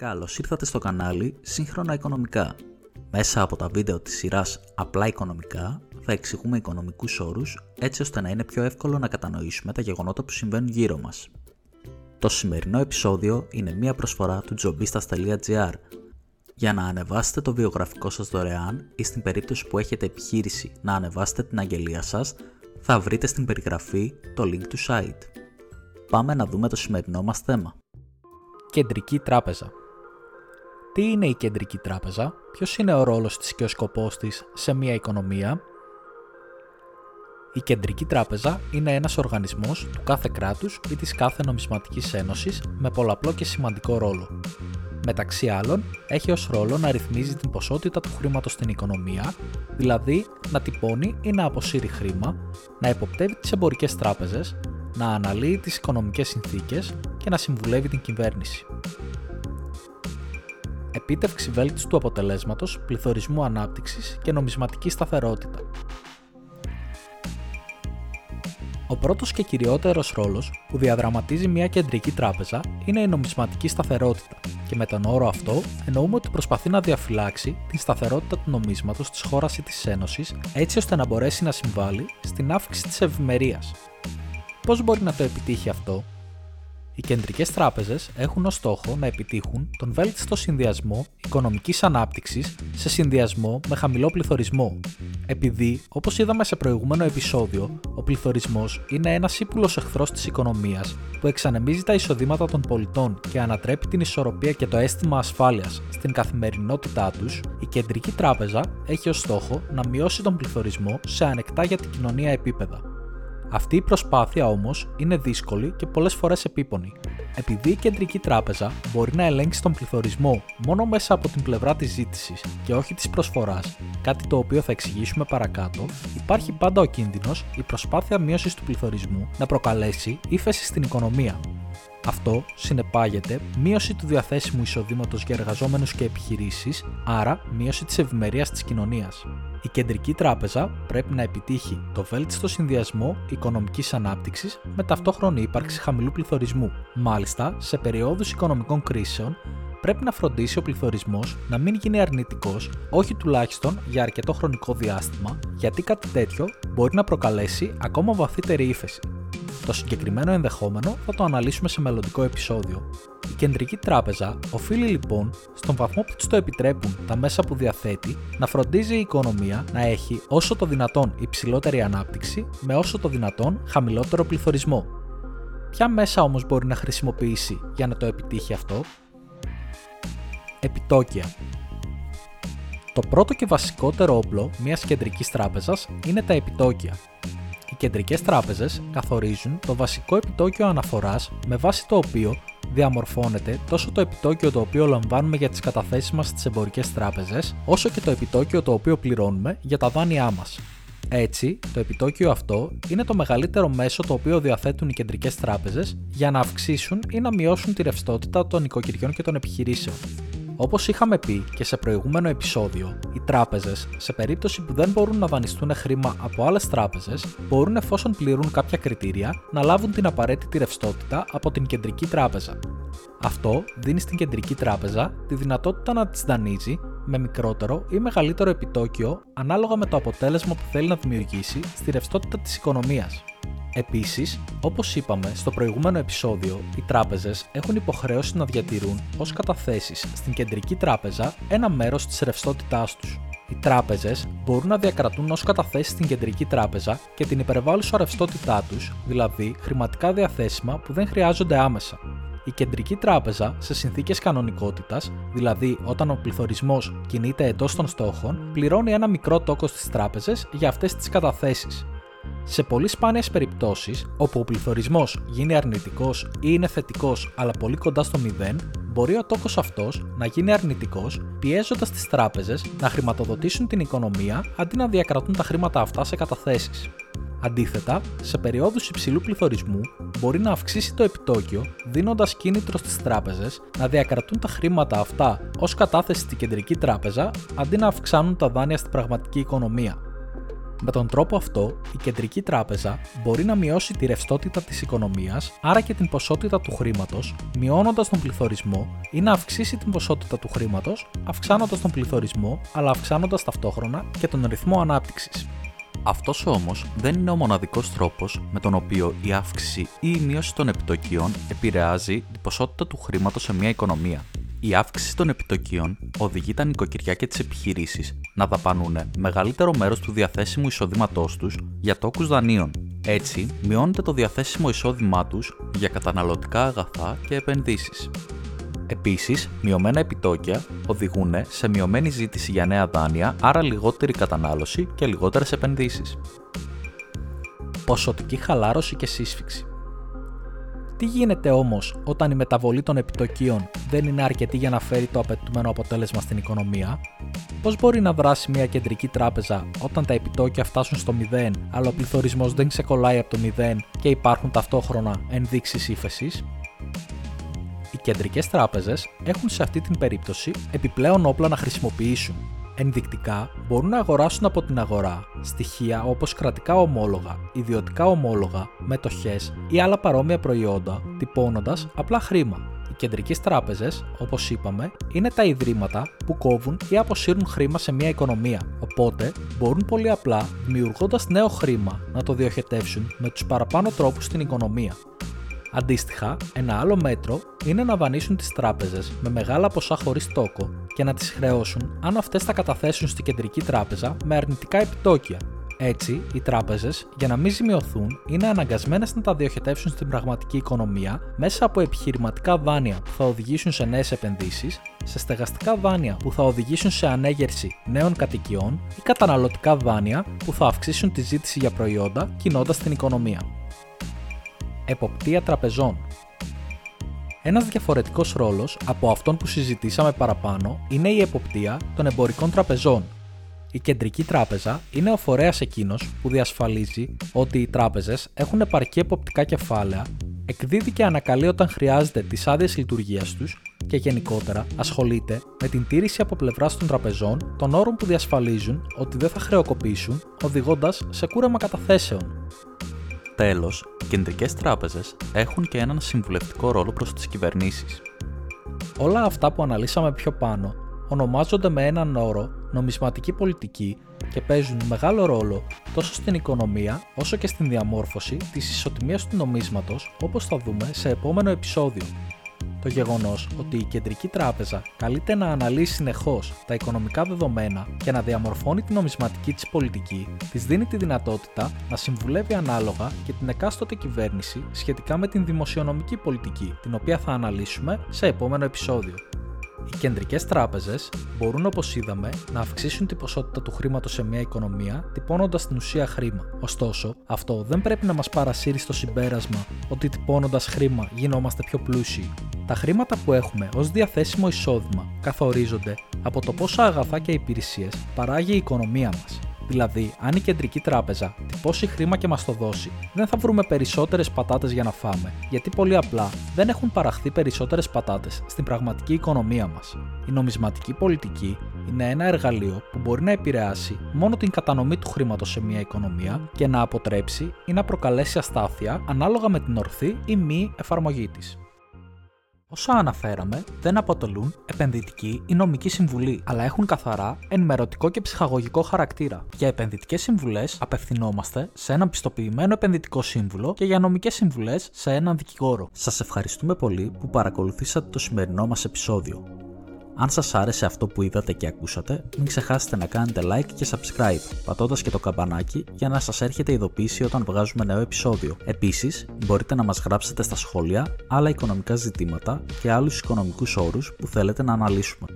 Καλώς ήρθατε στο κανάλι Σύγχρονα Οικονομικά. Μέσα από τα βίντεο της σειράς Απλά Οικονομικά θα εξηγούμε οικονομικούς όρους έτσι ώστε να είναι πιο εύκολο να κατανοήσουμε τα γεγονότα που συμβαίνουν γύρω μας. Το σημερινό επεισόδιο είναι μία προσφορά του jobistas.gr για να ανεβάσετε το βιογραφικό σας δωρεάν ή στην περίπτωση που έχετε επιχείρηση να ανεβάσετε την αγγελία σας θα βρείτε στην περιγραφή το link του site. Πάμε να δούμε το σημερινό μας θέμα. Κεντρική τράπεζα. Τι είναι η κεντρική τράπεζα, ποιος είναι ο ρόλος της και ο σκοπός της σε μια οικονομία; Η κεντρική τράπεζα είναι ένας οργανισμός του κάθε κράτους ή της κάθε νομισματικής ένωσης με πολλαπλό και σημαντικό ρόλο. Μεταξύ άλλων, έχει ως ρόλο να ρυθμίζει την ποσότητα του χρήματος στην οικονομία, δηλαδή να τυπώνει ή να αποσύρει χρήμα, να υποπτεύει τις εμπορικές τράπεζες, να αναλύει τις οικονομικές συνθήκες και να συμβουλεύει την κυβέρνηση. Επίτευξη βέλτιστου αποτελέσματος, πληθωρισμού ανάπτυξης και νομισματική σταθερότητα. Ο πρώτος και κυριότερος ρόλος που διαδραματίζει μια κεντρική τράπεζα είναι η νομισματική σταθερότητα, και με τον όρο αυτό εννοούμε ότι προσπαθεί να διαφυλάξει την σταθερότητα του νομίσματος της χώρας ή της Ένωσης έτσι ώστε να μπορέσει να συμβάλλει στην αύξηση της ευημερίας. Πώς μπορεί να το επιτύχει αυτό, οι κεντρικές τράπεζες έχουν ως στόχο να επιτύχουν τον βέλτιστο συνδυασμό οικονομικής ανάπτυξης σε συνδυασμό με χαμηλό πληθωρισμό. Επειδή, όπως είδαμε σε προηγούμενο επεισόδιο, ο πληθωρισμός είναι ένας ύπουλος εχθρός της οικονομίας που εξανεμίζει τα εισοδήματα των πολιτών και ανατρέπει την ισορροπία και το αίσθημα ασφάλειας στην καθημερινότητά τους, η κεντρική τράπεζα έχει ως στόχο να μειώσει τον πληθωρισμό σε ανεκτά για την κοινωνία επίπεδα. Αυτή η προσπάθεια όμως είναι δύσκολη και πολλές φορές επίπονη. Επειδή η κεντρική τράπεζα μπορεί να ελέγξει τον πληθωρισμό μόνο μέσα από την πλευρά της ζήτησης και όχι της προσφοράς, κάτι το οποίο θα εξηγήσουμε παρακάτω, υπάρχει πάντα ο κίνδυνος η προσπάθεια μείωσης του πληθωρισμού να προκαλέσει ύφεση στην οικονομία. Αυτό συνεπάγεται μείωση του διαθέσιμου εισοδήματος για εργαζόμενους και επιχειρήσεις, άρα μείωση της ευημερίας της κοινωνίας. Η κεντρική τράπεζα πρέπει να επιτύχει το βέλτιστο συνδυασμό οικονομικής ανάπτυξης με ταυτόχρονη ύπαρξη χαμηλού πληθωρισμού. Μάλιστα, σε περιόδους οικονομικών κρίσεων, πρέπει να φροντίσει ο πληθωρισμός να μην γίνει αρνητικός, όχι τουλάχιστον για αρκετό χρονικό διάστημα, γιατί κάτι τέτοιο μπορεί να προκαλέσει ακόμα βαθύτερη ύφεση. Το συγκεκριμένο ενδεχόμενο θα το αναλύσουμε σε μελλοντικό επεισόδιο. Η κεντρική τράπεζα οφείλει λοιπόν, στον βαθμό που της το επιτρέπουν τα μέσα που διαθέτει, να φροντίζει η οικονομία να έχει όσο το δυνατόν υψηλότερη ανάπτυξη με όσο το δυνατόν χαμηλότερο πληθωρισμό. Ποια μέσα όμως μπορεί να χρησιμοποιήσει για να το επιτύχει αυτό; Επιτόκια. Το πρώτο και βασικότερο όπλο μιας κεντρικής τράπεζας είναι τα επιτόκια, οι κεντρικές τράπεζες καθορίζουν το βασικό επιτόκιο αναφοράς με βάση το οποίο διαμορφώνεται τόσο το επιτόκιο το οποίο λαμβάνουμε για τις καταθέσεις μας στις εμπορικές τράπεζες, όσο και το επιτόκιο το οποίο πληρώνουμε για τα δάνειά μας. Έτσι, το επιτόκιο αυτό είναι το μεγαλύτερο μέσο το οποίο διαθέτουν οι κεντρικές τράπεζες για να αυξήσουν ή να μειώσουν τη ρευστότητα των οικοκυριών και των επιχειρήσεων. Όπως είχαμε πει και σε προηγούμενο επεισόδιο, οι τράπεζες, σε περίπτωση που δεν μπορούν να δανειστούν χρήμα από άλλες τράπεζες, μπορούν εφόσον πληρούν κάποια κριτήρια να λάβουν την απαραίτητη ρευστότητα από την κεντρική τράπεζα. Αυτό δίνει στην κεντρική τράπεζα τη δυνατότητα να τις δανείζει με μικρότερο ή μεγαλύτερο επιτόκιο ανάλογα με το αποτέλεσμα που θέλει να δημιουργήσει στη ρευστότητα της οικονομίας. Επίσης, όπως είπαμε στο προηγούμενο επεισόδιο, οι τράπεζες έχουν υποχρέωση να διατηρούν ως καταθέσεις στην κεντρική τράπεζα ένα μέρος της ρευστότητάς τους. Οι τράπεζες μπορούν να διακρατούν ως καταθέσεις στην κεντρική τράπεζα και την υπερβάλλουσα ρευστότητά τους, δηλαδή χρηματικά διαθέσιμα που δεν χρειάζονται άμεσα. Η κεντρική τράπεζα, σε συνθήκες κανονικότητας, δηλαδή όταν ο πληθωρισμός κινείται εντός των στόχων, πληρώνει ένα μικρό τόκος στις τράπεζες για αυτές τις καταθέσεις, σε πολύ σπάνιες περιπτώσεις, όπου ο πληθωρισμός γίνει αρνητικός ή είναι θετικός αλλά πολύ κοντά στο 0, μπορεί ο τόκος αυτός να γίνει αρνητικός πιέζοντας τις τράπεζες να χρηματοδοτήσουν την οικονομία αντί να διακρατούν τα χρήματα αυτά σε καταθέσεις. Αντίθετα, σε περιόδους υψηλού πληθωρισμού μπορεί να αυξήσει το επιτόκιο δίνοντας κίνητρο στις τράπεζες να διακρατούν τα χρήματα αυτά ως κατάθεση στην κεντρική τράπεζα αντί να αυξάνουν τα δάνεια στην πραγματική οικονομία. Με τον τρόπο αυτό, η κεντρική τράπεζα μπορεί να μειώσει τη ρευστότητα της οικονομίας, άρα και την ποσότητα του χρήματος, μειώνοντας τον πληθωρισμό ή να αυξήσει την ποσότητα του χρήματος, αυξάνοντας τον πληθωρισμό, αλλά αυξάνοντας ταυτόχρονα και τον ρυθμό ανάπτυξης. Αυτός όμως δεν είναι ο μοναδικός τρόπος με τον οποίο η αύξηση ή η μείωση των επιτοκίων επηρεάζει την ποσότητα του χρήματος σε μια οικονομία. Η αύξηση των επιτοκίων οδηγεί τα νοικοκυριά και τις επιχειρήσεις να δαπανούν μεγαλύτερο μέρος του διαθέσιμου εισοδήματός τους για τόκους δανείων. Έτσι, μειώνεται το διαθέσιμο εισόδημά τους για καταναλωτικά αγαθά και επενδύσεις. Επίσης, μειωμένα επιτόκια οδηγούν σε μειωμένη ζήτηση για νέα δάνεια, άρα λιγότερη κατανάλωση και λιγότερες επενδύσεις. Ποσοτική χαλάρωση και σύσφυξη. Τι γίνεται όμως όταν η μεταβολή των επιτοκίων δεν είναι αρκετή για να φέρει το απαιτούμενο αποτέλεσμα στην οικονομία, πώς μπορεί να δράσει μια κεντρική τράπεζα όταν τα επιτόκια φτάσουν στο 0, αλλά ο πληθωρισμός δεν ξεκολλάει από το 0 και υπάρχουν ταυτόχρονα ενδείξεις ύφεσης; Οι κεντρικές τράπεζες έχουν σε αυτή την περίπτωση επιπλέον όπλα να χρησιμοποιήσουν Ενδεικτικά μπορούν να αγοράσουν από την αγορά στοιχεία όπως κρατικά ομόλογα, ιδιωτικά ομόλογα, μετοχές ή άλλα παρόμοια προϊόντα τυπώνοντας απλά χρήμα. Οι κεντρικές τράπεζες, όπως είπαμε, είναι τα ιδρύματα που κόβουν ή αποσύρουν χρήμα σε μια οικονομία, οπότε μπορούν πολύ απλά, δημιουργώντας νέο χρήμα, να το διοχετεύσουν με τους παραπάνω τρόπους στην οικονομία. Αντίστοιχα, ένα άλλο μέτρο είναι να δανείσουν τις τράπεζες με μεγάλα ποσά χωρίς τόκο και να τις χρεώσουν αν αυτές τα καταθέσουν στην κεντρική τράπεζα με αρνητικά επιτόκια. Έτσι, οι τράπεζες, για να μην ζημιωθούν, είναι αναγκασμένες να τα διοχετεύσουν στην πραγματική οικονομία μέσα από επιχειρηματικά δάνεια που θα οδηγήσουν σε νέες επενδύσεις, σε στεγαστικά δάνεια που θα οδηγήσουν σε ανέγερση νέων κατοικιών ή καταναλωτικά δάνεια που θα αυξήσουν τη ζήτηση για προϊόντα κινώντας την οικονομία. Εποπτεία τραπεζών. Ένας διαφορετικός ρόλος από αυτόν που συζητήσαμε παραπάνω είναι η εποπτεία των εμπορικών τραπεζών. Η κεντρική τράπεζα είναι ο φορέας εκείνος που διασφαλίζει ότι οι τράπεζες έχουν επαρκή εποπτικά κεφάλαια, εκδίδει και ανακαλεί όταν χρειάζεται τις άδειες λειτουργίας τους και γενικότερα ασχολείται με την τήρηση από πλευράς των τραπεζών των όρων που διασφαλίζουν ότι δεν θα χρεοκοπήσουν, οδηγώντας σε κούρεμα καταθέσεων. Τέλος, οι κεντρικές τράπεζες έχουν και έναν συμβουλευτικό ρόλο προς τις κυβερνήσεις. Όλα αυτά που αναλύσαμε πιο πάνω ονομάζονται με έναν όρο νομισματική πολιτική και παίζουν μεγάλο ρόλο τόσο στην οικονομία όσο και στην διαμόρφωση της ισοτιμίας του νομίσματος όπως θα δούμε σε επόμενο επεισόδιο το γεγονός ότι η κεντρική τράπεζα καλείται να αναλύει συνεχώς τα οικονομικά δεδομένα και να διαμορφώνει την νομισματική της πολιτική, της δίνει τη δυνατότητα να συμβουλεύει ανάλογα και την εκάστοτε κυβέρνηση σχετικά με την δημοσιονομική πολιτική, την οποία θα αναλύσουμε σε επόμενο επεισόδιο. Οι κεντρικές τράπεζες μπορούν, όπως είδαμε, να αυξήσουν την ποσότητα του χρήματος σε μια οικονομία, τυπώνοντας στην ουσία χρήμα. Ωστόσο, αυτό δεν πρέπει να μας παρασύρει στο συμπέρασμα ότι τυπώνοντας χρήμα γινόμαστε πιο πλούσιοι. Τα χρήματα που έχουμε ως διαθέσιμο εισόδημα καθορίζονται από το πόσα αγαθά και υπηρεσίες παράγει η οικονομία μας. Δηλαδή, αν η κεντρική τράπεζα τυπώσει χρήμα και μας το δώσει, δεν θα βρούμε περισσότερες πατάτες για να φάμε, γιατί πολύ απλά δεν έχουν παραχθεί περισσότερες πατάτες στην πραγματική οικονομία μας. Η νομισματική πολιτική είναι ένα εργαλείο που μπορεί να επηρεάσει μόνο την κατανομή του χρήματος σε μια οικονομία και να αποτρέψει ή να προκαλέσει αστάθεια ανάλογα με την ορθή ή μη εφαρμογή της. Όσα αναφέραμε δεν αποτελούν επενδυτική ή νομική συμβουλή, αλλά έχουν καθαρά ενημερωτικό και ψυχαγωγικό χαρακτήρα. Για επενδυτικές συμβουλές απευθυνόμαστε σε έναν πιστοποιημένο επενδυτικό σύμβουλο και για νομικές συμβουλές σε έναν δικηγόρο. Σας ευχαριστούμε πολύ που παρακολουθήσατε το σημερινό μας επεισόδιο. Αν σας άρεσε αυτό που είδατε και ακούσατε, μην ξεχάσετε να κάνετε like και subscribe, πατώντας και το καμπανάκι για να σας έρχεται ειδοποίηση όταν βγάζουμε νέο επεισόδιο. Επίσης, μπορείτε να μας γράψετε στα σχόλια άλλα οικονομικά ζητήματα και άλλους οικονομικούς όρους που θέλετε να αναλύσουμε.